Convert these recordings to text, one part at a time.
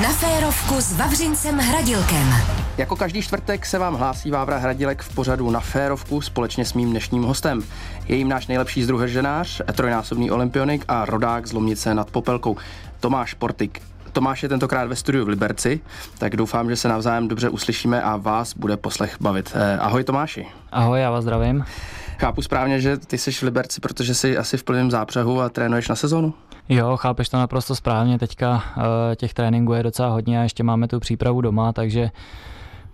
Na férovku s Vavřincem Hradilkem. Jako každý čtvrtek se vám hlásí Vávra Hradilek v pořadu na férovku společně s mým dnešním hostem. Je jim náš nejlepší združenář, trojnásobný olympionik a rodák z Lomnice nad Popelkou, Tomáš Portik. Tomáš je tentokrát ve studiu v Liberci, tak doufám, že se navzájem dobře uslyšíme a vás bude poslech bavit. Eh, ahoj Tomáši. Ahoj, já vás zdravím. Chápu správně, že ty jsi v Liberci, protože jsi asi v plném zápřehu a trénuješ na sezonu? Jo, chápeš to naprosto správně. Teďka uh, těch tréninků je docela hodně a ještě máme tu přípravu doma, takže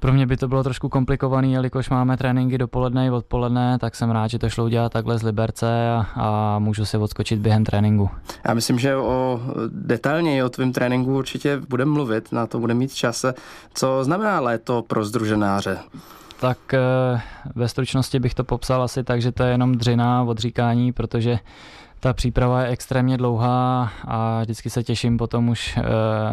pro mě by to bylo trošku komplikovaný, jelikož máme tréninky dopoledne i odpoledne, tak jsem rád, že to šlo udělat takhle z Liberce a, a můžu se odskočit během tréninku. Já myslím, že o detailněji o tvém tréninku určitě budeme mluvit, na to bude mít čas. Co znamená léto pro združenáře? Tak eh, ve stručnosti bych to popsal asi tak, že to je jenom dřina odříkání, protože ta příprava je extrémně dlouhá a vždycky se těším potom už eh,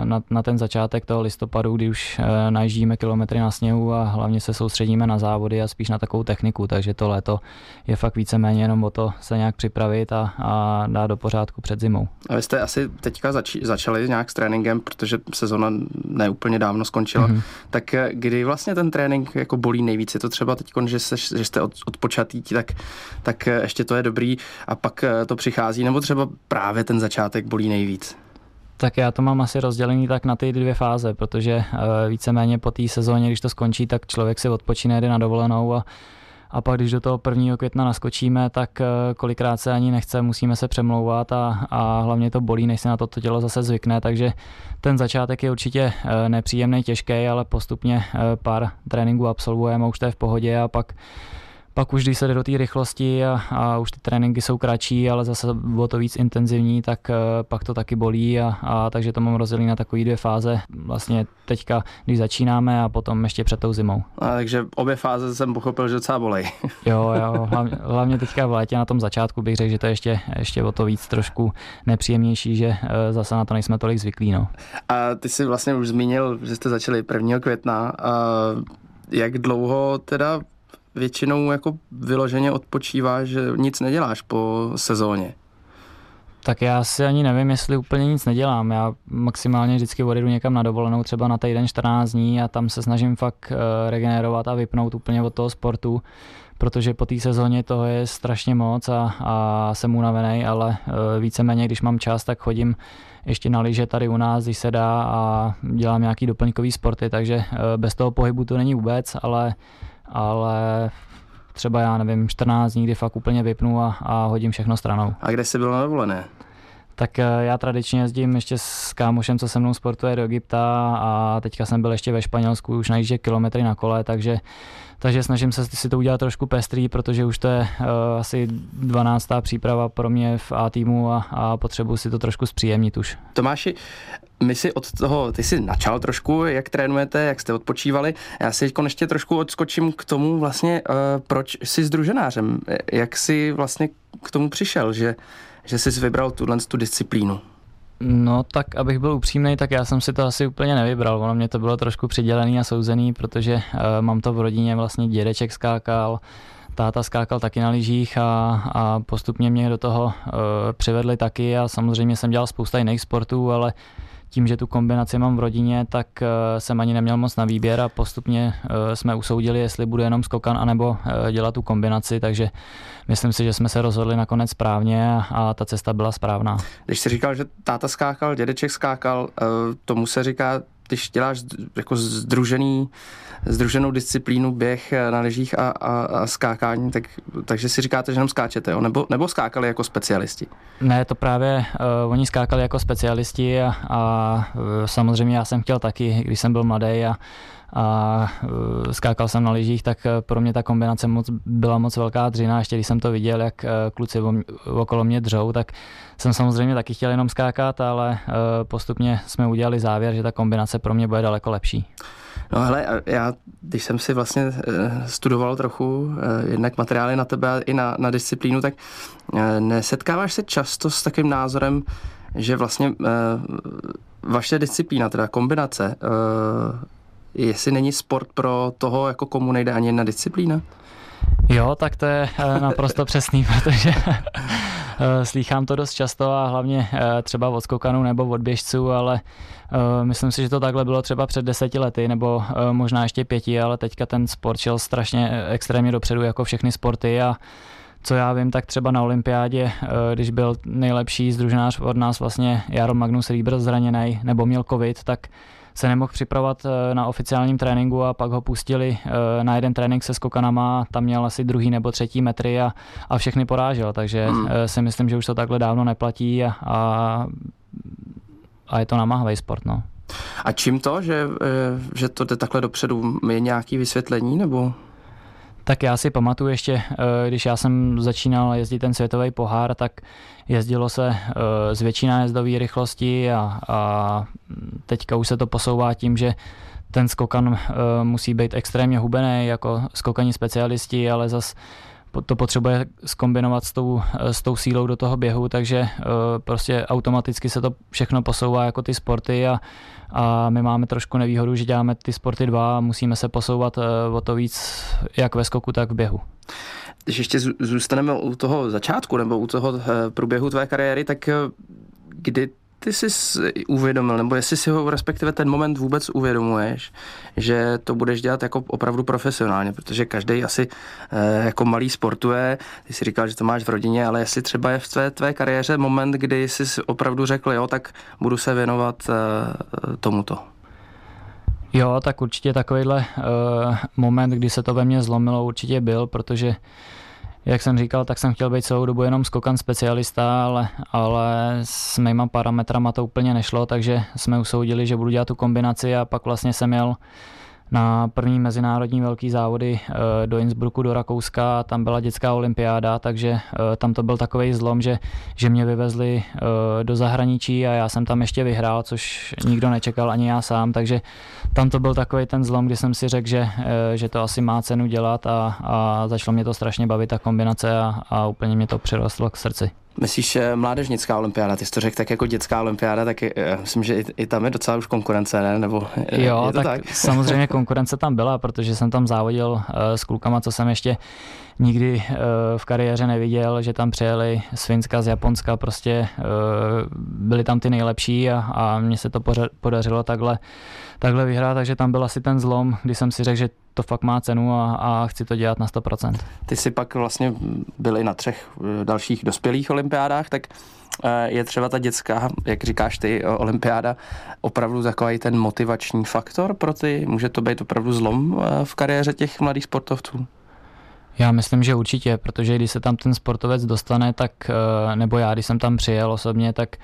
na, na ten začátek toho listopadu, kdy už eh, najíždíme kilometry na sněhu a hlavně se soustředíme na závody a spíš na takovou techniku, takže to léto je fakt víceméně jenom o to se nějak připravit a, a dát do pořádku před zimou. A vy jste asi teďka zač- začali nějak s tréninkem, protože sezona neúplně dávno skončila, mm-hmm. tak eh, kdy vlastně ten trénink jako bolí nejvíc? Je to třeba teď, že, se, že jste od, odpočatý, tak, tak ještě to je dobrý a pak to přichází přichází, nebo třeba právě ten začátek bolí nejvíc? Tak já to mám asi rozdělený tak na ty dvě fáze, protože uh, víceméně po té sezóně, když to skončí, tak člověk si odpočíne, jde na dovolenou a, a pak když do toho 1. května naskočíme, tak uh, kolikrát se ani nechce, musíme se přemlouvat a, a hlavně to bolí, než se na to, to tělo zase zvykne, takže ten začátek je určitě uh, nepříjemný, těžký, ale postupně pár tréninků absolvujeme už to je v pohodě a pak pak už, když se jde do té rychlosti a, a už ty tréninky jsou kratší, ale zase bylo to víc intenzivní, tak uh, pak to taky bolí a, a takže to mám rozdělené na takové dvě fáze. Vlastně teďka, když začínáme a potom ještě před tou zimou. A, takže obě fáze jsem pochopil, že docela bolej. jo, jo, hlavně, hlavně teďka v létě na tom začátku bych řekl, že to je ještě, ještě o to víc trošku nepříjemnější, že uh, zase na to nejsme tolik zvyklí. No. A ty jsi vlastně už zmínil, že jste začali 1. května. A jak dlouho teda většinou jako vyloženě odpočíváš, že nic neděláš po sezóně? Tak já si ani nevím, jestli úplně nic nedělám. Já maximálně vždycky odjedu někam na dovolenou, třeba na týden 14 dní a tam se snažím fakt eh, regenerovat a vypnout úplně od toho sportu, protože po té sezóně toho je strašně moc a, a jsem unavený, ale eh, víceméně, když mám čas, tak chodím ještě na lyže tady u nás, když se dá a dělám nějaký doplňkový sporty, takže eh, bez toho pohybu to není vůbec, ale ale třeba já nevím, 14 dní, kdy fakt úplně vypnu a, a hodím všechno stranou. A kde jsi byl na dovolené? Tak eh, já tradičně jezdím ještě s kámošem, co se mnou sportuje do Egypta a teďka jsem byl ještě ve Španělsku, už najíždě kilometry na kole, takže takže snažím se si to udělat trošku pestrý, protože už to je uh, asi 12. příprava pro mě v A týmu a, a potřebuji si to trošku zpříjemnit už. Tomáši, my si od toho, ty jsi načal trošku, jak trénujete, jak jste odpočívali. Já si teď ještě trošku odskočím k tomu vlastně, uh, proč jsi združenářem. Jak jsi vlastně k tomu přišel, že, že jsi vybral tuhle tu disciplínu? No tak, abych byl upřímný, tak já jsem si to asi úplně nevybral. Ono mě to bylo trošku přidělený a souzený, protože uh, mám to v rodině, vlastně dědeček skákal, táta skákal taky na lyžích a, a postupně mě do toho uh, přivedli taky a samozřejmě jsem dělal spousta jiných sportů, ale tím, že tu kombinaci mám v rodině, tak uh, jsem ani neměl moc na výběr a postupně uh, jsme usoudili, jestli bude jenom skokan anebo uh, dělat tu kombinaci, takže myslím si, že jsme se rozhodli nakonec správně a ta cesta byla správná. Když jsi říkal, že táta skákal, dědeček skákal, tomu se říká když děláš jako združený, združenou disciplínu běh na lyžích a, a, a skákání, tak, takže si říkáte, že jenom skáčete, jo? Nebo, nebo skákali jako specialisti? Ne, to právě uh, oni skákali jako specialisti a, a uh, samozřejmě já jsem chtěl taky, když jsem byl mladý a a uh, skákal jsem na lyžích, tak uh, pro mě ta kombinace moc, byla moc velká dřina. Ještě když jsem to viděl, jak uh, kluci okolo mě dřou, tak jsem samozřejmě taky chtěl jenom skákat, ale postupně jsme udělali závěr, že ta kombinace pro mě bude daleko lepší. No hele, já, když jsem si vlastně studoval trochu jednak materiály na tebe i na, na disciplínu, tak nesetkáváš se často s takovým názorem, že vlastně vaše disciplína, teda kombinace, jestli není sport pro toho, jako komu nejde ani jedna disciplína? Jo, tak to je eh, naprosto přesný, protože Slýchám to dost často a hlavně třeba od skokanů nebo od běžců, ale myslím si, že to takhle bylo třeba před deseti lety nebo možná ještě pěti, ale teďka ten sport šel strašně extrémně dopředu jako všechny sporty a co já vím, tak třeba na olympiádě, když byl nejlepší združenář od nás vlastně Jarl Magnus Rieber zraněný nebo měl covid, tak se nemohl připravovat eh, na oficiálním tréninku a pak ho pustili eh, na jeden trénink se skokanama, tam měl asi druhý nebo třetí metry a, a všechny porážel, takže hmm. Eh, si myslím, že už to takhle dávno neplatí a, a, a je to namáhavý sport. No. A čím to, že, že to jde takhle dopředu, je nějaký vysvětlení nebo? Tak já si pamatuju ještě, když já jsem začínal jezdit ten světový pohár, tak jezdilo se z větší nájezdové rychlosti a, a teďka už se to posouvá tím, že ten skokan uh, musí být extrémně hubený jako skokaní specialisti, ale zas to potřebuje skombinovat s tou, eh, s tou sílou do toho běhu, takže uh, prostě automaticky se to všechno posouvá jako ty sporty a, a my máme trošku nevýhodu, že děláme ty sporty dva a musíme se posouvat uh, o to víc jak ve skoku, tak v běhu. Když ještě zůstaneme u toho začátku nebo u toho průběhu tvé kariéry, tak kdy ty jsi uvědomil, nebo jestli si ho respektive ten moment vůbec uvědomuješ, že to budeš dělat jako opravdu profesionálně, protože každý asi eh, jako malý sportuje, ty jsi říkal, že to máš v rodině, ale jestli třeba je v tvé, tvé kariéře moment, kdy jsi opravdu řekl, jo, tak budu se věnovat eh, tomuto. Jo, tak určitě takovýhle uh, moment, kdy se to ve mně zlomilo, určitě byl, protože jak jsem říkal, tak jsem chtěl být celou dobu jenom skokan specialista, ale, ale s mýma parametrama to úplně nešlo, takže jsme usoudili, že budu dělat tu kombinaci a pak vlastně jsem měl na první mezinárodní velký závody eh, do Innsbrucku do Rakouska, tam byla dětská olympiáda, takže eh, tam to byl takový zlom, že, že mě vyvezli eh, do zahraničí a já jsem tam ještě vyhrál, což nikdo nečekal, ani já sám, takže tam to byl takový ten zlom, kdy jsem si řekl, že, že to asi má cenu dělat a, a začalo mě to strašně bavit ta kombinace a, a úplně mě to přirostlo k srdci. Myslíš mládežnická olympiáda, ty jsi to řekl tak jako dětská olympiáda, tak je, myslím, že i, i tam je docela už konkurence, ne? Nebo jo, je to tak, tak? samozřejmě konkurence tam byla, protože jsem tam závodil uh, s klukama, co jsem ještě nikdy uh, v kariéře neviděl, že tam přijeli z Finska, z Japonska, prostě uh, byli tam ty nejlepší a, a mně se to podařilo takhle, takhle vyhrát, takže tam byl asi ten zlom, kdy jsem si řekl, že to fakt má cenu a, a chci to dělat na 100%. Ty jsi pak vlastně byli na třech eh, dalších dospělých olympiádách, tak eh, je třeba ta dětská, jak říkáš ty, olympiáda, opravdu takový ten motivační faktor pro ty? Může to být opravdu zlom eh, v kariéře těch mladých sportovců? Já myslím, že určitě, protože když se tam ten sportovec dostane, tak, nebo já, když jsem tam přijel osobně, tak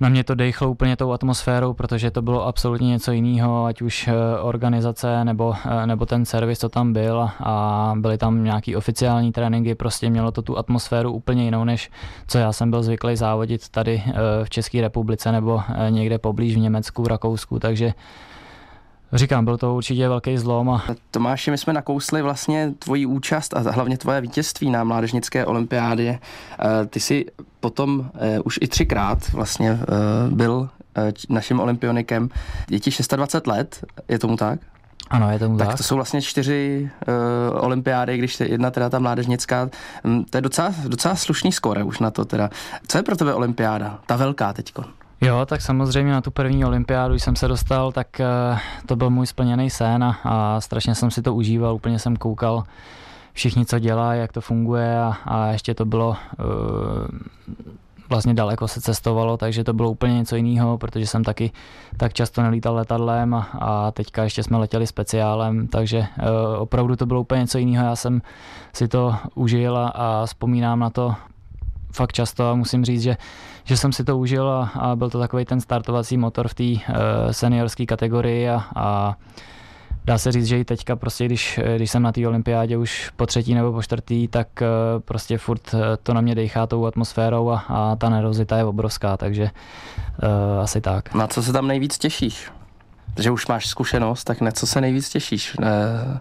na mě to dejchlo úplně tou atmosférou, protože to bylo absolutně něco jiného, ať už eh, organizace nebo, eh, nebo ten servis, co tam byl a byly tam nějaký oficiální tréninky, prostě mělo to tu atmosféru úplně jinou, než co já jsem byl zvyklý závodit tady eh, v České republice nebo někde poblíž v Německu, v Rakousku, takže Říkám, byl to určitě velký zlom. A... Tomáši, my jsme nakousli vlastně tvoji účast a hlavně tvoje vítězství na mládežnické olympiádě. Ty jsi potom uh, už i třikrát vlastně uh, byl naším olympionikem. Je ti 26 let, je tomu tak? Ano, je tomu tak. Tak to jsou vlastně čtyři uh, olympiády, když jedna teda ta mládežnická. Um, to je docela, docela slušný skore už na to teda. Co je pro tebe olympiáda? Ta velká teďko. Jo, tak samozřejmě na tu první olympiádu, jsem se dostal, tak uh, to byl můj splněný sen a, a strašně jsem si to užíval, úplně jsem koukal všichni, co dělá, jak to funguje a, a ještě to bylo uh, vlastně daleko se cestovalo, takže to bylo úplně něco jiného, protože jsem taky tak často nelítal letadlem a, a teďka ještě jsme letěli speciálem, takže uh, opravdu to bylo úplně něco jiného. Já jsem si to užil a, a vzpomínám na to fakt často a musím říct, že, že jsem si to užil a, a byl to takový ten startovací motor v té uh, seniorské kategorii a, a dá se říct, že i teďka prostě, když, když jsem na té olympiádě už po třetí nebo po čtvrtý, tak eh, prostě furt eh, to na mě dechá tou atmosférou a, a ta nervozita je obrovská, takže uh, asi tak. Na co se tam nejvíc těšíš? že už máš zkušenost, tak na co se nejvíc těšíš na, na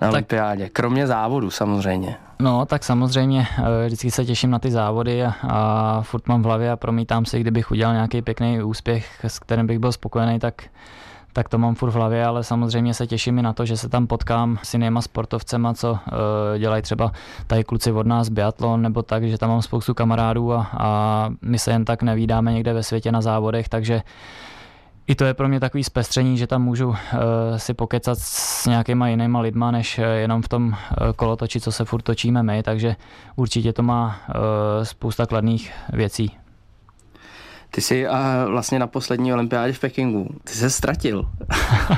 tak, olympiádě? Kromě závodu samozřejmě. No, tak samozřejmě vždycky se těším na ty závody a, a furt mám v hlavě a promítám si, kdybych udělal nějaký pěkný úspěch, s kterým bych byl spokojený, tak tak to mám furt v hlavě, ale samozřejmě se těším i na to, že se tam potkám s jinýma sportovcema, co uh, dělají třeba tady kluci od nás biatlon nebo tak, že tam mám spoustu kamarádů a, a my se jen tak nevídáme někde ve světě na závodech, takže i to je pro mě takový zpestření, že tam můžu uh, si pokecat s nějakýma jinýma lidma, než uh, jenom v tom uh, kolotoči, co se furt točíme my, takže určitě to má uh, spousta kladných věcí. Ty jsi uh, vlastně na poslední olympiádě v Pekingu, ty se ztratil.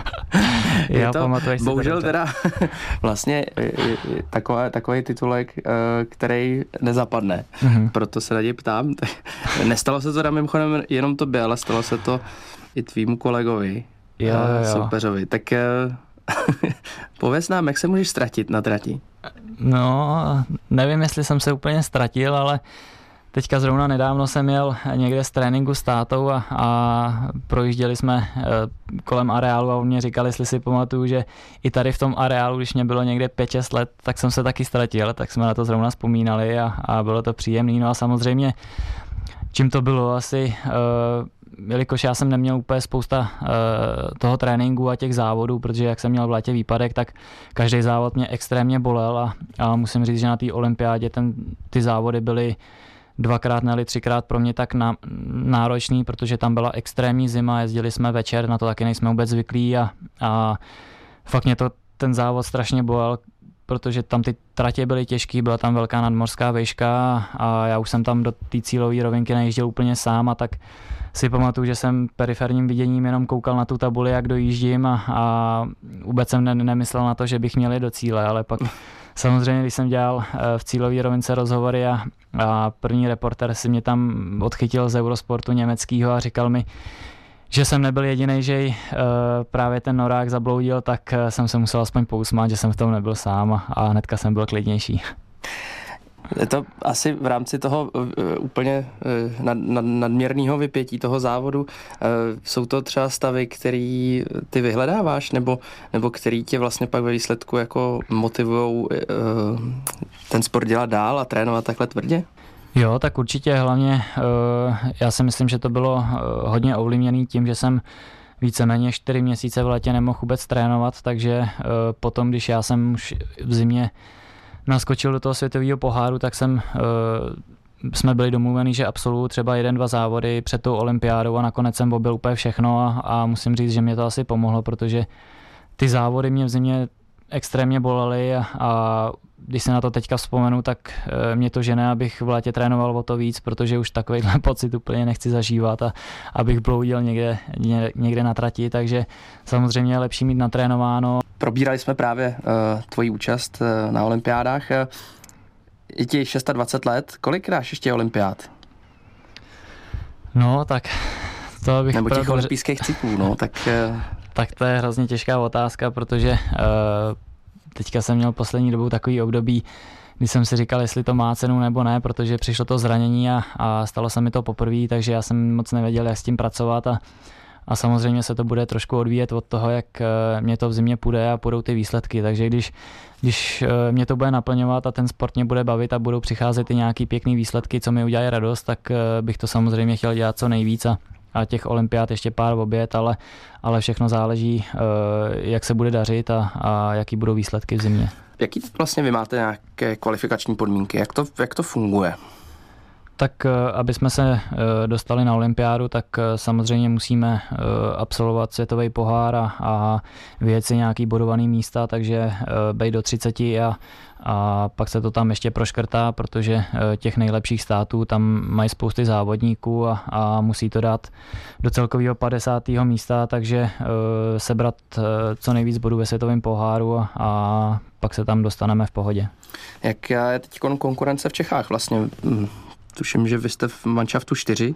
Já to, bohužel teda vlastně takový, takový titulek, uh, který nezapadne. Mm-hmm. Proto se na něj ptám. Nestalo se to mimochodem jenom to ale stalo se to i tvýmu kolegovi, jo, jo, soupeřovi. Tak uh, pověz nám, jak se můžeš ztratit na trati? No, nevím, jestli jsem se úplně ztratil, ale Teďka zrovna nedávno jsem jel někde z tréninku s tátou a, a projížděli jsme e, kolem areálu a on mě říkal, jestli si pamatuju, že i tady v tom areálu, když mě bylo někde 5-6 let, tak jsem se taky ztratil, tak jsme na to zrovna vzpomínali a, a bylo to příjemné. No a samozřejmě, čím to bylo asi, e, jelikož já jsem neměl úplně spousta uh, toho tréninku a těch závodů, protože jak jsem měl v létě výpadek, tak každý závod mě extrémně bolel a, a musím říct, že na té olympiádě ten, ty závody byly dvakrát nebo třikrát pro mě tak na, náročný, protože tam byla extrémní zima, jezdili jsme večer, na to taky nejsme vůbec zvyklí a, a fakt mě to ten závod strašně bolel, protože tam ty tratě byly těžké, byla tam velká nadmorská výška a já už jsem tam do té cílové rovinky nejížděl úplně sám a tak si pamatuju, že jsem periferním viděním jenom koukal na tu tabuli, jak dojíždím a, a vůbec jsem ne, nemyslel na to, že bych měl do cíle, ale pak samozřejmě, když jsem dělal eh, v cílové rovince rozhovory a, a první reporter si mě tam odchytil z Eurosportu německého a říkal mi, že jsem nebyl jediný, že uh, právě ten norák zabloudil, tak uh, jsem se musel aspoň pousmát, že jsem v tom nebyl sám a, hnedka jsem byl klidnější. Je to asi v rámci toho uh, úplně uh, nad, nad, nadměrného vypětí toho závodu. Uh, jsou to třeba stavy, který ty vyhledáváš, nebo, nebo který tě vlastně pak ve výsledku jako motivují ten sport dělat dál a trénovat takhle tvrdě? Jo, tak určitě hlavně já si myslím, že to bylo hodně ovlivněné tím, že jsem víceméně čtyři měsíce v létě nemohl vůbec trénovat, takže potom, když já jsem už v zimě naskočil do toho světového poháru, tak jsem jsme byli domluveni, že absolvuju třeba jeden, dva závody před tou olympiádou a nakonec jsem byl úplně všechno a, a musím říct, že mě to asi pomohlo, protože ty závody mě v zimě extrémně bolely a, když se na to teďka vzpomenu, tak e, mě to žene, abych v létě trénoval o to víc, protože už takovýhle pocit úplně nechci zažívat a abych bloudil někde, někde na trati, takže samozřejmě je lepší mít natrénováno. Probírali jsme právě uh, tvoji účast uh, na olympiádách. Je ti 26 let, kolik dáš ještě olympiád? No, tak to bych... Nebo těch olympijských cyklů, no, tak... Uh... Tak to je hrozně těžká otázka, protože uh, teďka jsem měl poslední dobou takový období, kdy jsem si říkal, jestli to má cenu nebo ne, protože přišlo to zranění a, a stalo se mi to poprvé, takže já jsem moc nevěděl, jak s tím pracovat a, a samozřejmě se to bude trošku odvíjet od toho, jak eh, mě to v zimě půjde a půjdou ty výsledky. Takže když, když eh, mě to bude naplňovat a ten sport mě bude bavit a budou přicházet i nějaký pěkný výsledky, co mi udělají radost, tak bych to samozřejmě chtěl dělat co nejvíc a, a těch olympiád ještě pár oběd, ale, ale všechno záleží, jak se bude dařit a, a jaký budou výsledky v zimě. Jaký vlastně vy máte nějaké kvalifikační podmínky? Jak to, jak to funguje? Tak eh, aby jsme se eh, dostali na olympiádu, tak eh, samozřejmě musíme absolvovat světový pohár a, a vyjet si nějaký bodovaný místa, takže bej do 30 a, a pak se to tam ještě proškrtá, protože těch nejlepších států tam mají spousty závodníků a, a musí to dát do celkového 50. místa, takže sebrat co nejvíc bodů ve světovém poháru a, a pak se tam dostaneme v pohodě. Jak je teď konkurence v Čechách vlastně? Hm, Tuším, že vy jste v Manšaftu 4.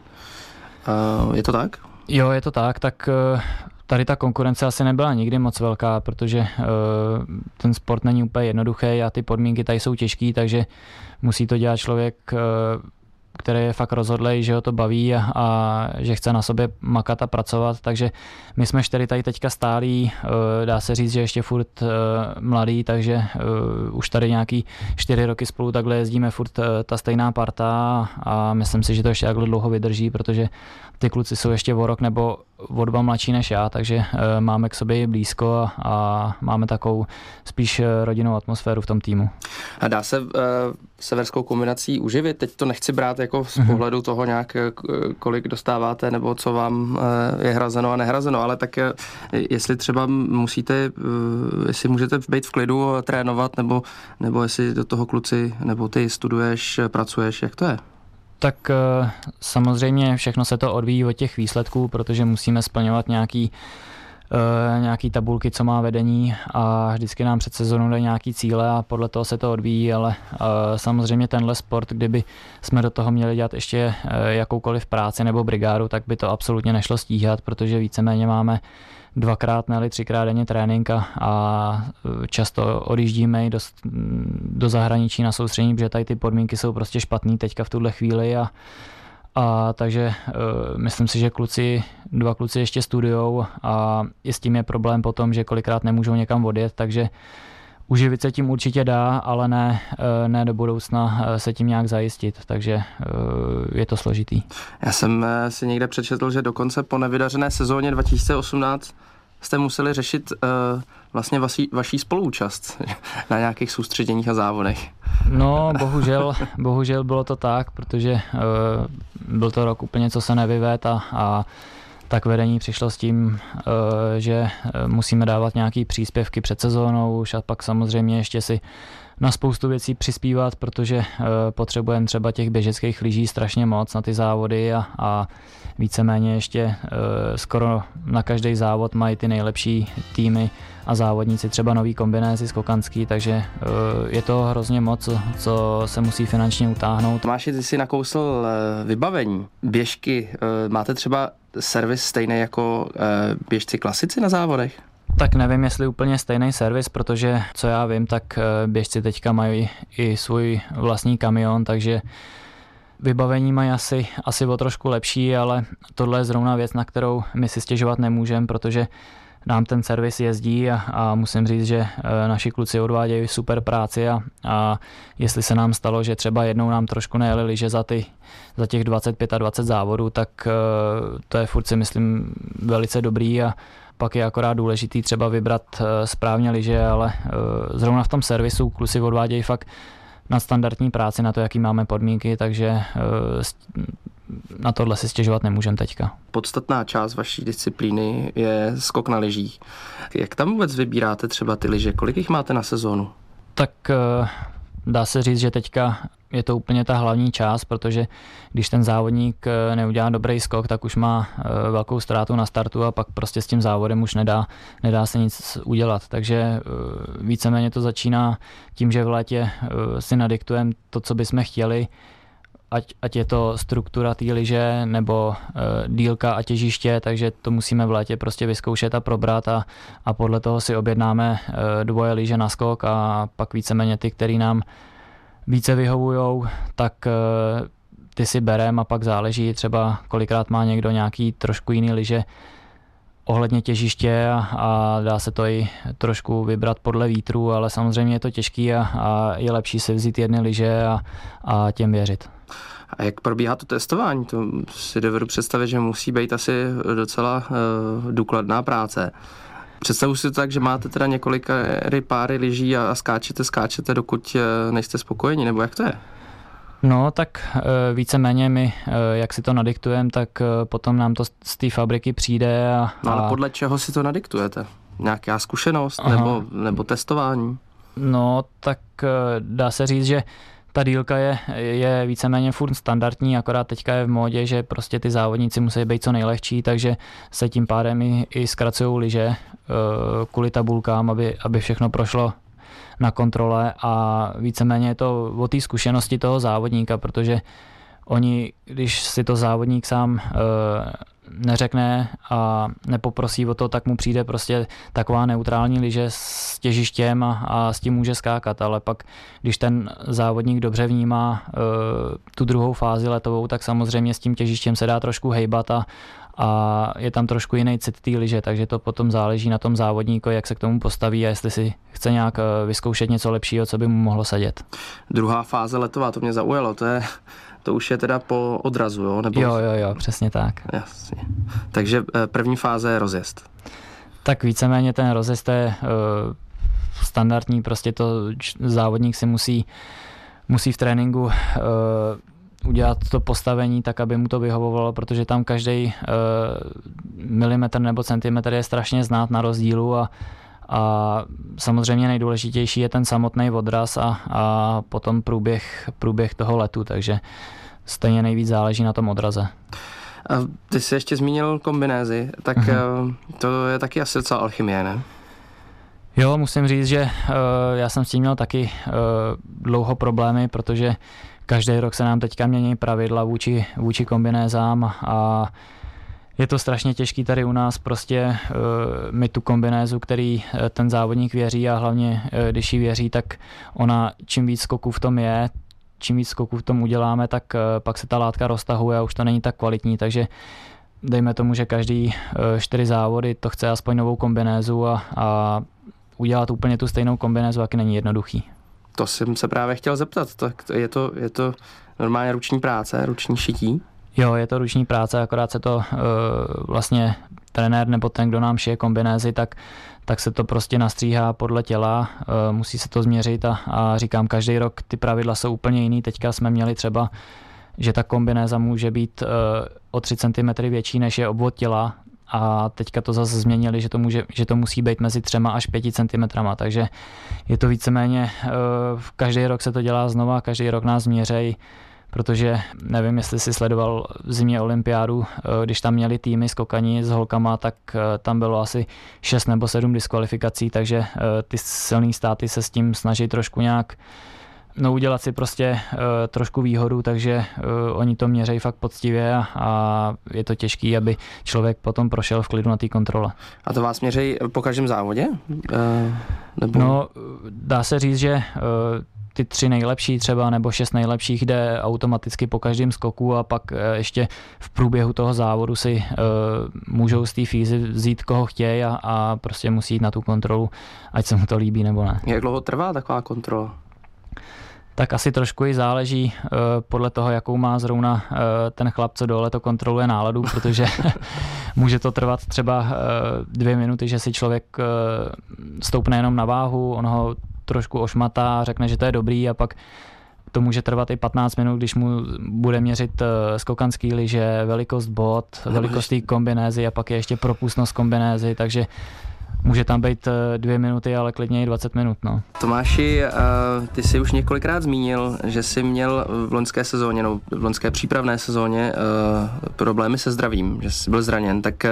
Je to tak? Jo, je to tak, tak eh, tady ta konkurence asi nebyla nikdy moc velká, protože eh, ten sport není úplně jednoduchý a ty podmínky tady jsou těžké, takže musí to dělat člověk eh, který je fakt rozhodlej, že ho to baví a, a že chce na sobě makat a pracovat, takže my jsme čtyři tady teďka stálí, eh, dá se říct, že ještě furt mladý, takže už tady nějaký čtyři roky spolu takhle jezdíme furt ta stejná parta a myslím si, že to ještě takhle dlouho vydrží, protože ty kluci jsou ještě o rok nebo o dva mladší než já, takže máme k sobě blízko a, a máme takovou spíš rodinnou atmosféru v tom týmu. A dá se uh, severskou kombinací uživit? Teď to nechci brát jako z mhm. pohledu toho nějak, kolik dostáváte nebo co vám je hrazeno a nehrazeno, ale tak jestli třeba musíte, jestli můžete být v klidu a trénovat, nebo, nebo jestli do toho kluci, nebo ty studuješ, pracuješ, jak to je? Tak eh, samozřejmě všechno se to odvíjí od těch výsledků, protože musíme splňovat nějaký Uh, nějaký tabulky, co má vedení a vždycky nám před sezónou dají nějaký cíle a podle toho se to odvíjí, ale uh, samozřejmě tenhle sport, kdyby jsme do toho měli dělat ještě jakoukoliv práci nebo brigádu, tak by to absolutně nešlo stíhat, protože víceméně máme dvakrát, ne třikrát denně trénink a, a často odjíždíme i do, do zahraničí na soustředění, protože tady ty podmínky jsou prostě špatné teďka v tuhle chvíli a, a takže uh, myslím si, že kluci, dva kluci ještě studujou a i s tím je problém potom, že kolikrát nemůžou někam odjet, takže Uživit se tím určitě dá, ale ne, e, ne do budoucna e, se tím nějak zajistit, takže je to složitý. Já jsem si někde přečetl, že dokonce po nevydařené sezóně 2018 jste museli řešit uh, vlastně vaší, vaší spoluúčast na nějakých soustředěních a závodech. No, bohužel, bohužel bylo to tak, protože uh, byl to rok úplně, co se nevyved a, a tak vedení přišlo s tím, uh, že musíme dávat nějaký příspěvky před sezónou už a pak samozřejmě ještě si na spoustu věcí přispívat, protože uh, potřebujeme třeba těch běžeckých lyží strašně moc na ty závody a, a víceméně ještě uh, skoro na každý závod mají ty nejlepší týmy a závodníci třeba nový kombinézy skokanský, takže uh, je to hrozně moc, co se musí finančně utáhnout. Tomáši, ty si nakousl vybavení, běžky, máte třeba servis stejný jako běžci klasici na závodech? Tak nevím, jestli úplně stejný servis, protože co já vím, tak eh, běžci teďka mají i svůj vlastní kamion, takže vybavení mají asi, asi o trošku lepší, ale tohle je zrovna věc, na kterou my si stěžovat nemůžeme, protože nám ten servis jezdí a, a musím říct, že e, naši kluci odvádějí super práci a, a jestli se nám stalo, že třeba jednou nám trošku nejeli liže za, ty, za těch 25 a 20 závodů, tak e, to je furt si myslím velice dobrý a, pak je akorát důležitý třeba vybrat eh, správně liže, ale zrovna v tom servisu kluci odvádějí fakt na standardní práci, na to, jaký máme podmínky, takže na tohle si stěžovat nemůžeme teďka. Podstatná část vaší disciplíny je skok na lyžích. Jak tam vůbec vybíráte třeba ty lyže? Kolik jich máte na sezónu? Tak dá se říct, že teďka je to úplně ta hlavní část, protože když ten závodník eh, neudělá dobrý skok, tak už má eh, velkou ztrátu na startu a pak prostě s tím závodem už nedá, nedá se nic udělat. Takže eh, víceméně to začíná tím, že v létě si nadiktujeme to, co bychom chtěli, ať, ať je to struktura té liže nebo dílka a těžiště, takže to musíme v létě prostě vyzkoušet a probrat a, a podle toho si objednáme dvoje liže na skok a pak víceméně ty, který nám více vyhovujou, tak eh, ty si berem a pak záleží třeba kolikrát má někdo nějaký trošku jiný liže ohledně těžiště a, a dá se to i trošku vybrat podle vítru, ale samozřejmě je to těžký a, a je lepší si vzít jedny liže a, a těm věřit. A jak probíhá to testování? To si dovedu představit, že musí být asi docela uh, důkladná práce. Představu si to tak, že máte teda několika páry lyží a skáčete, skáčete, dokud eh, nejste spokojeni, nebo jak to je? No, tak eh, víceméně my, eh, jak si to nadiktujeme, tak potom nám to z té fabriky přijde. A, no, ale podle čeho si to nadiktujete? Nějaká zkušenost nebo, nebo testování? No, tak dá se říct, že ta dílka je, je víceméně furt standardní, akorát teďka je v módě, že prostě ty závodníci musí být co nejlehčí, takže se tím pádem i, i zkracují liže eh, kvůli tabulkám, aby, aby všechno prošlo na kontrole a víceméně je to o té zkušenosti toho závodníka, protože oni, když si to závodník sám e, neřekne a nepoprosí o to, tak mu přijde prostě taková neutrální liže s těžištěm a, a s tím může skákat, ale pak, když ten závodník dobře vnímá e, tu druhou fázi letovou, tak samozřejmě s tím těžištěm se dá trošku hejbat a, a je tam trošku jiný cit té liže, takže to potom záleží na tom závodníku, jak se k tomu postaví a jestli si chce nějak eh, vyzkoušet něco lepšího, co by mu mohlo sedět. Druhá fáze letová, to mě zaujalo, to je to už je teda po odrazu, jo? Nebo... Jo, jo, jo, přesně tak. Jasně. Takže eh, první fáze je rozjezd. Tak víceméně ten rozjezd je uh, standardní, prostě to závodník si musí, musí v tréninku uh, udělat to postavení tak, aby mu to vyhovovalo, protože tam každý uh, milimetr nebo centimetr je strašně znát na rozdílu a, a samozřejmě nejdůležitější je ten samotný odraz a, a potom průběh, průběh toho letu, takže stejně nejvíc záleží na tom odraze. A ty jsi ještě zmínil kombinézy, tak mm-hmm. to je taky asi docela alchymie, ne? Jo, musím říct, že uh, já jsem s tím měl taky uh, dlouho problémy, protože každý rok se nám teďka mění pravidla vůči, vůči kombinézám a je to strašně těžký tady u nás prostě uh, mít tu kombinézu, který uh, ten závodník věří a hlavně uh, když ji věří, tak ona čím víc skoků v tom je, čím víc skoků v tom uděláme, tak pak se ta látka roztahuje a už to není tak kvalitní, takže dejme tomu, že každý čtyři závody to chce aspoň novou kombinézu a, a udělat úplně tu stejnou kombinézu, jak není jednoduchý. To jsem se právě chtěl zeptat. Tak je to, je to normálně ruční práce, ruční šití? Jo, je to ruční práce, akorát se to uh, vlastně trenér nebo ten, kdo nám šije kombinézy, tak, tak se to prostě nastříhá podle těla, uh, musí se to změřit a, a říkám, každý rok ty pravidla jsou úplně jiný. Teďka jsme měli třeba, že ta kombinéza může být uh, o 3 cm větší, než je obvod těla, a teďka to zase změnili, že to, může, že to musí být mezi třema až pěti centimetrama, takže je to víceméně, každý rok se to dělá znova, každý rok nás měřej, protože nevím, jestli si sledoval v zimě olympiádu, eh, když tam měli týmy skokaní s holkama, tak eh, tam bylo asi 6 nebo 7 diskvalifikací, takže eh, ty silné státy se s tím snaží trošku nějak no udělat si prostě uh, trošku výhodu, takže uh, oni to měřejí fakt poctivě a, a je to těžký, aby člověk potom prošel v klidu na té kontrole. A to vás měřejí po každém závodě? Uh, nebo... No, dá se říct, že uh, ty tři nejlepší třeba nebo šest nejlepších jde automaticky po každém skoku a pak ještě v průběhu toho závodu si uh, můžou z té fízy vzít koho chtějí a, a prostě musí jít na tu kontrolu, ať se mu to líbí nebo ne. Jak dlouho trvá taková kontrola? Tak asi trošku i záleží uh, podle toho, jakou má zrovna uh, ten chlap, co dole to kontroluje náladu, protože může to trvat třeba uh, dvě minuty, že si člověk uh, stoupne jenom na váhu, on ho trošku ošmatá, řekne, že to je dobrý a pak to může trvat i 15 minut, když mu bude měřit uh, skokanský liže, velikost bot, velikost té kombinézy a pak je ještě propustnost kombinézy, takže může tam být eh, dvě minuty, ale klidně i 20 minut. No. Tomáši, uh, ty jsi už několikrát zmínil, že jsi měl v loňské sezóně, no, v loňské přípravné sezóně uh, problémy se zdravím, že jsi byl zraněn, tak uh,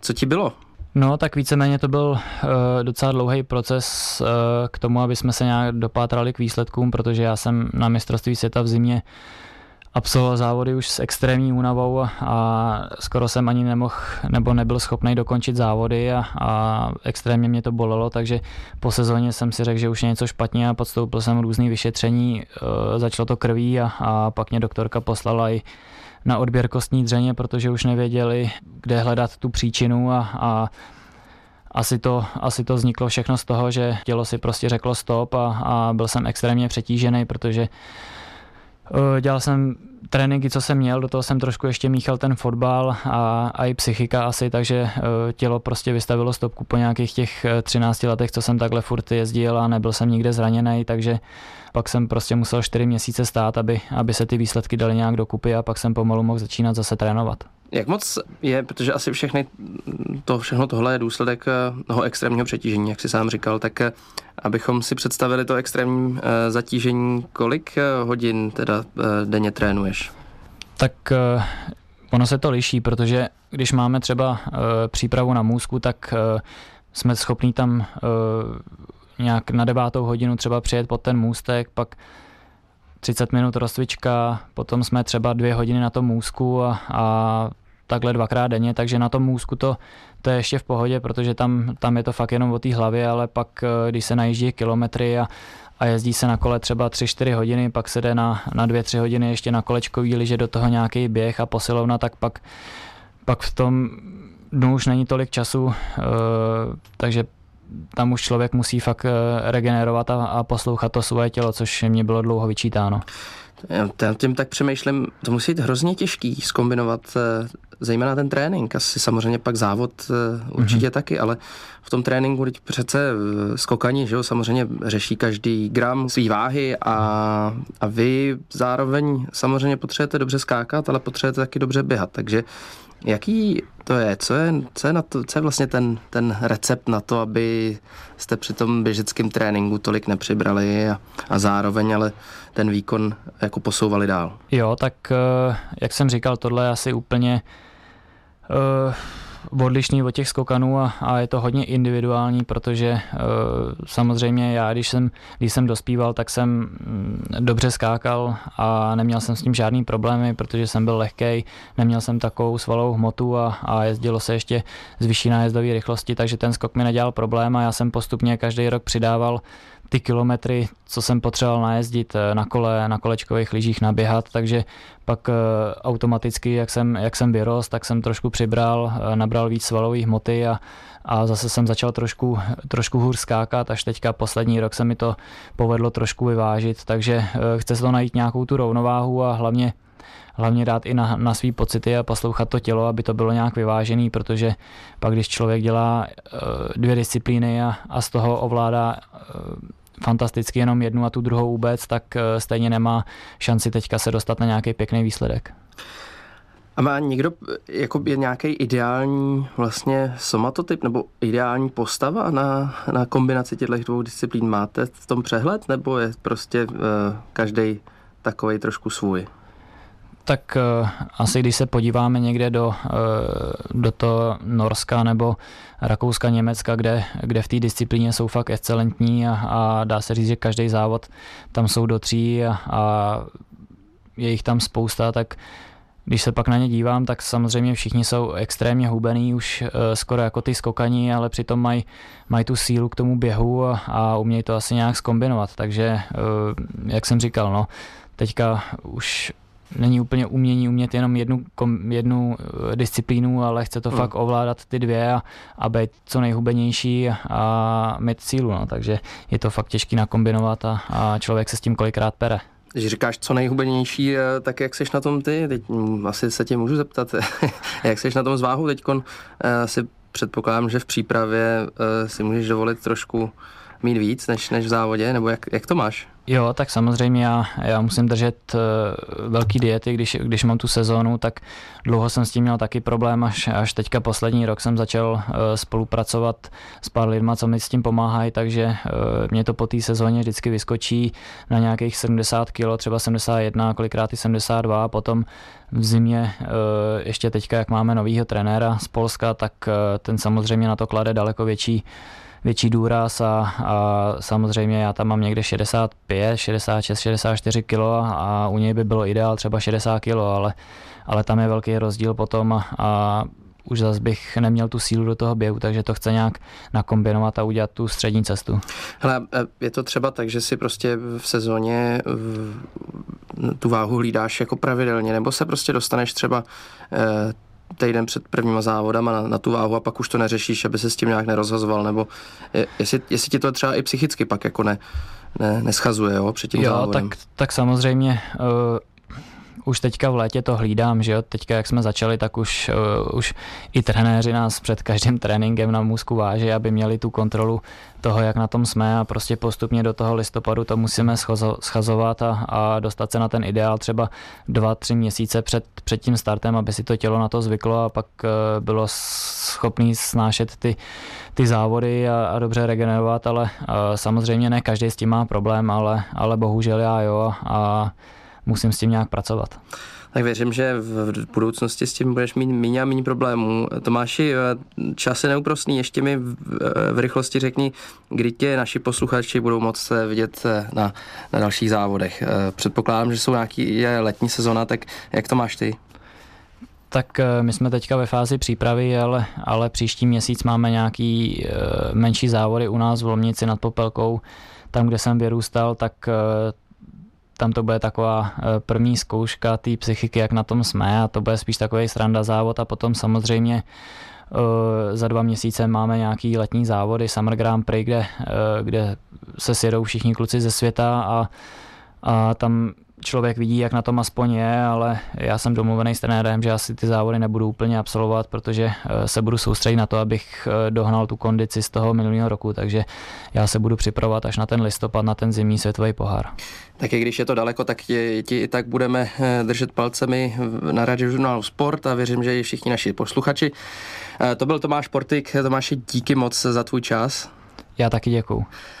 co ti bylo? No, tak víceméně to byl uh, docela dlouhý proces uh, k tomu, aby jsme se nějak dopátrali k výsledkům, protože já jsem na mistrovství světa v zimě absolvoval závody už s extrémní únavou a skoro jsem ani nemohl nebo nebyl schopný dokončit závody a, a extrémně mě to bolelo, takže po sezóně jsem si řekl, že už je něco špatně a podstoupil jsem různý vyšetření, uh, začalo to krví a, a pak mě doktorka poslala i na odběr kostní dřeně, protože už nevěděli, kde hledat tu příčinu a, a asi to, asi to vzniklo všechno z toho, že tělo si prostě řeklo stop a, a byl jsem extrémně přetížený, protože dělal jsem tréninky, co jsem měl, do toho jsem trošku ještě míchal ten fotbal a, a i psychika asi, takže uh, tělo prostě vystavilo stopku po nějakých těch 13 letech, co jsem takhle furt jezdil a nebyl jsem nikde zraněný, takže pak jsem prostě musel 4 měsíce stát, aby, aby se ty výsledky daly nějak dokupy a pak jsem pomalu mohl začínat zase trénovat. Jak moc je, protože asi všechny to, všechno tohle je důsledek eh, toho extrémního přetížení, jak si sám říkal, tak eh, abychom si představili to extrémní eh, zatížení, kolik hodin teda denně trénuješ? Tak ono se to liší, protože když máme třeba přípravu na můzku, tak jsme schopní tam nějak na devátou hodinu třeba přijet pod ten můstek, pak 30 minut rozcvička, potom jsme třeba dvě hodiny na tom můzku a, a takhle dvakrát denně, takže na tom můzku to, to je ještě v pohodě, protože tam, tam je to fakt jenom o té hlavě, ale pak eh, když se najíždí kilometry a, a jezdí se na kole třeba 3-4 hodiny, pak se jde na, na 2-3 hodiny ještě na kolečkový liže do toho nějaký běh a posilovna, tak pak pak v tom dnu už není tolik času, takže tam už člověk musí fakt regenerovat a, a poslouchat to svoje tělo, což mě bylo dlouho vyčítáno. Já tím tak přemýšlím, to musí být hrozně těžký zkombinovat eh, zejména ten trénink, asi samozřejmě pak závod eh, určitě mm-hmm. taky, ale v tom tréninku teď přece eh, skokani, že jo, samozřejmě řeší každý gram svý váhy a, a vy zároveň samozřejmě potřebujete dobře skákat, ale potřebujete taky dobře běhat, takže Jaký to je? Co je, co je, na to, co je vlastně ten, ten recept na to, aby jste při tom běžeckém tréninku tolik nepřibrali a, a zároveň ale ten výkon jako posouvali dál? Jo, tak eh, jak jsem říkal, tohle je asi úplně uh, odlišný od těch skokanů a, a je to hodně individuální, protože uh, samozřejmě já, když jsem, když jsem dospíval, tak jsem mm, dobře skákal a neměl jsem s tím žádný problémy, protože jsem byl lehký, neměl jsem takovou svalovou hmotu a, a jezdilo se ještě z vyšší nájezdové rychlosti, takže ten skok mi nedělal problém a já jsem postupně každý rok přidával ty kilometry, co jsem potřeboval najezdit eh, na kole, na kolečkových lyžích naběhat, takže pak eh, automaticky, jak jsem, jak jsem vyrost, tak jsem trošku přibral, eh, nabral víc svalové hmoty a, a zase jsem začal trošku, trošku hůř skákat, až teďka poslední rok se mi to povedlo trošku vyvážit, takže chce se to najít nějakou tu rovnováhu a hlavně hlavně dát i na, na svý pocity a poslouchat to tělo, aby to bylo nějak vyvážený, protože pak když člověk dělá dvě disciplíny a, a z toho ovládá fantasticky jenom jednu a tu druhou vůbec, tak eh, stejně nemá šanci teďka se dostat na nějaký pěkný výsledek. A má někdo jako je nějaký ideální vlastně somatotyp nebo ideální postava na, na kombinaci těchto dvou disciplín? Máte v tom přehled nebo je prostě uh, eh, každý takový trošku svůj? Tak uh, asi když se podíváme někde do, uh, do toho Norska nebo Rakouska, Německa, kde, kde v té disciplíně jsou fakt excelentní a, a dá se říct, že každý závod tam jsou do tří a, a je jich tam spousta, tak když se pak na ně dívám, tak samozřejmě všichni jsou extrémně hubený, už uh, skoro jako ty skokaní, ale přitom mají maj tu sílu k tomu běhu a, a umějí to asi nějak skombinovat. Takže, jak jsem říkal, no, teďka už není úplně umění umět jenom jednu, kom, jednu eh, disciplínu, ale chce to hmm. fakt ovládat ty dvě a, a být co nejhubenější a, mít sílu. No. Takže je to fakt těžký nakombinovat a, a člověk se s tím kolikrát pere. Když říkáš co nejhubenější, eh, tak jak seš na tom ty? Teď mm, asi se tě můžu zeptat, jak seš na tom s váhou teď? Eh, si předpokládám, že v přípravě si můžeš dovolit trošku mít víc než, než v závodě, nebo jak, jak to máš? Jo, tak samozřejmě já, já musím držet uh, velký diety, když, když mám tu sezónu, tak dlouho jsem s tím měl taky problém, až, až teďka poslední rok jsem začal uh, spolupracovat s pár lidma, co mi s tím pomáhají, takže uh, mě to po té sezóně vždycky vyskočí na nějakých 70 kg, třeba 71, kolikrát i 72 a potom v zimě, ještě teďka, jak máme novýho trenéra z Polska, tak ten samozřejmě na to klade daleko větší větší důraz a, a samozřejmě já tam mám někde 65, 66, 64 kg a u něj by bylo ideál třeba 60 kg, ale, ale tam je velký rozdíl potom a, a už zase bych neměl tu sílu do toho běhu, takže to chce nějak nakombinovat a udělat tu střední cestu. Hele, je to třeba tak, že si prostě v sezóně tu váhu hlídáš jako pravidelně, nebo se prostě dostaneš třeba eh, týden před prvníma závodama na, na tu váhu a pak už to neřešíš, aby se s tím nějak nerozhazoval, nebo je, jestli, jestli ti to třeba i psychicky pak jako ne, ne, neschazuje jo, před tím jo, závodem. Tak, tak samozřejmě uh, už teďka v létě to hlídám, že jo, teďka jak jsme začali, tak už, uh, už i trenéři nás před každým tréninkem na můzku váží, aby měli tu kontrolu toho, jak na tom jsme a prostě postupně do toho listopadu to musíme schazovat a, a dostat se na ten ideál třeba dva, tři měsíce před, před tím startem, aby si to tělo na to zvyklo a pak uh, bylo schopný snášet ty, ty závody a, a dobře regenerovat, ale uh, samozřejmě ne každý s tím má problém, ale, ale bohužel já jo a musím s tím nějak pracovat. Tak věřím, že v budoucnosti s tím budeš mít méně a méně problémů. Tomáši, eh, čas je neúprostný, ještě mi v, v rychlosti řekni, kdy tě naši posluchači budou moct eh, vidět eh, na, na dalších závodech. Předpokládám, že jsou nějaký je letní sezona, tak jak to máš ty? Tak my jsme teďka ve fázi přípravy, ale, ale příští měsíc máme nějaký menší závody u nás v Lomnici nad Popelkou, tam, kde jsem vyrůstal, tak tam to bude taková první zkouška té psychiky, jak na tom jsme a to bude spíš takový sranda závod a potom samozřejmě za dva měsíce máme nějaký letní závody, Summer Grand Prix, kde, kde se sjedou všichni kluci ze světa a, a tam člověk vidí, jak na tom aspoň je, ale já jsem domluvený s trenérem, že asi ty závody nebudu úplně absolvovat, protože eh, se budu soustředit na to, abych eh, dohnal tu kondici z toho minulého roku, takže já se budu připravovat až na ten listopad, na ten zimní světový pohár. Tak i když je to daleko, tak ti, ti i tak budeme eh, držet palcemi na radiožurnálu Sport a věřím, že i všichni naši posluchači. To byl Tomáš Portik. Tomáši, díky moc za tvůj čas. Já taky děkuju.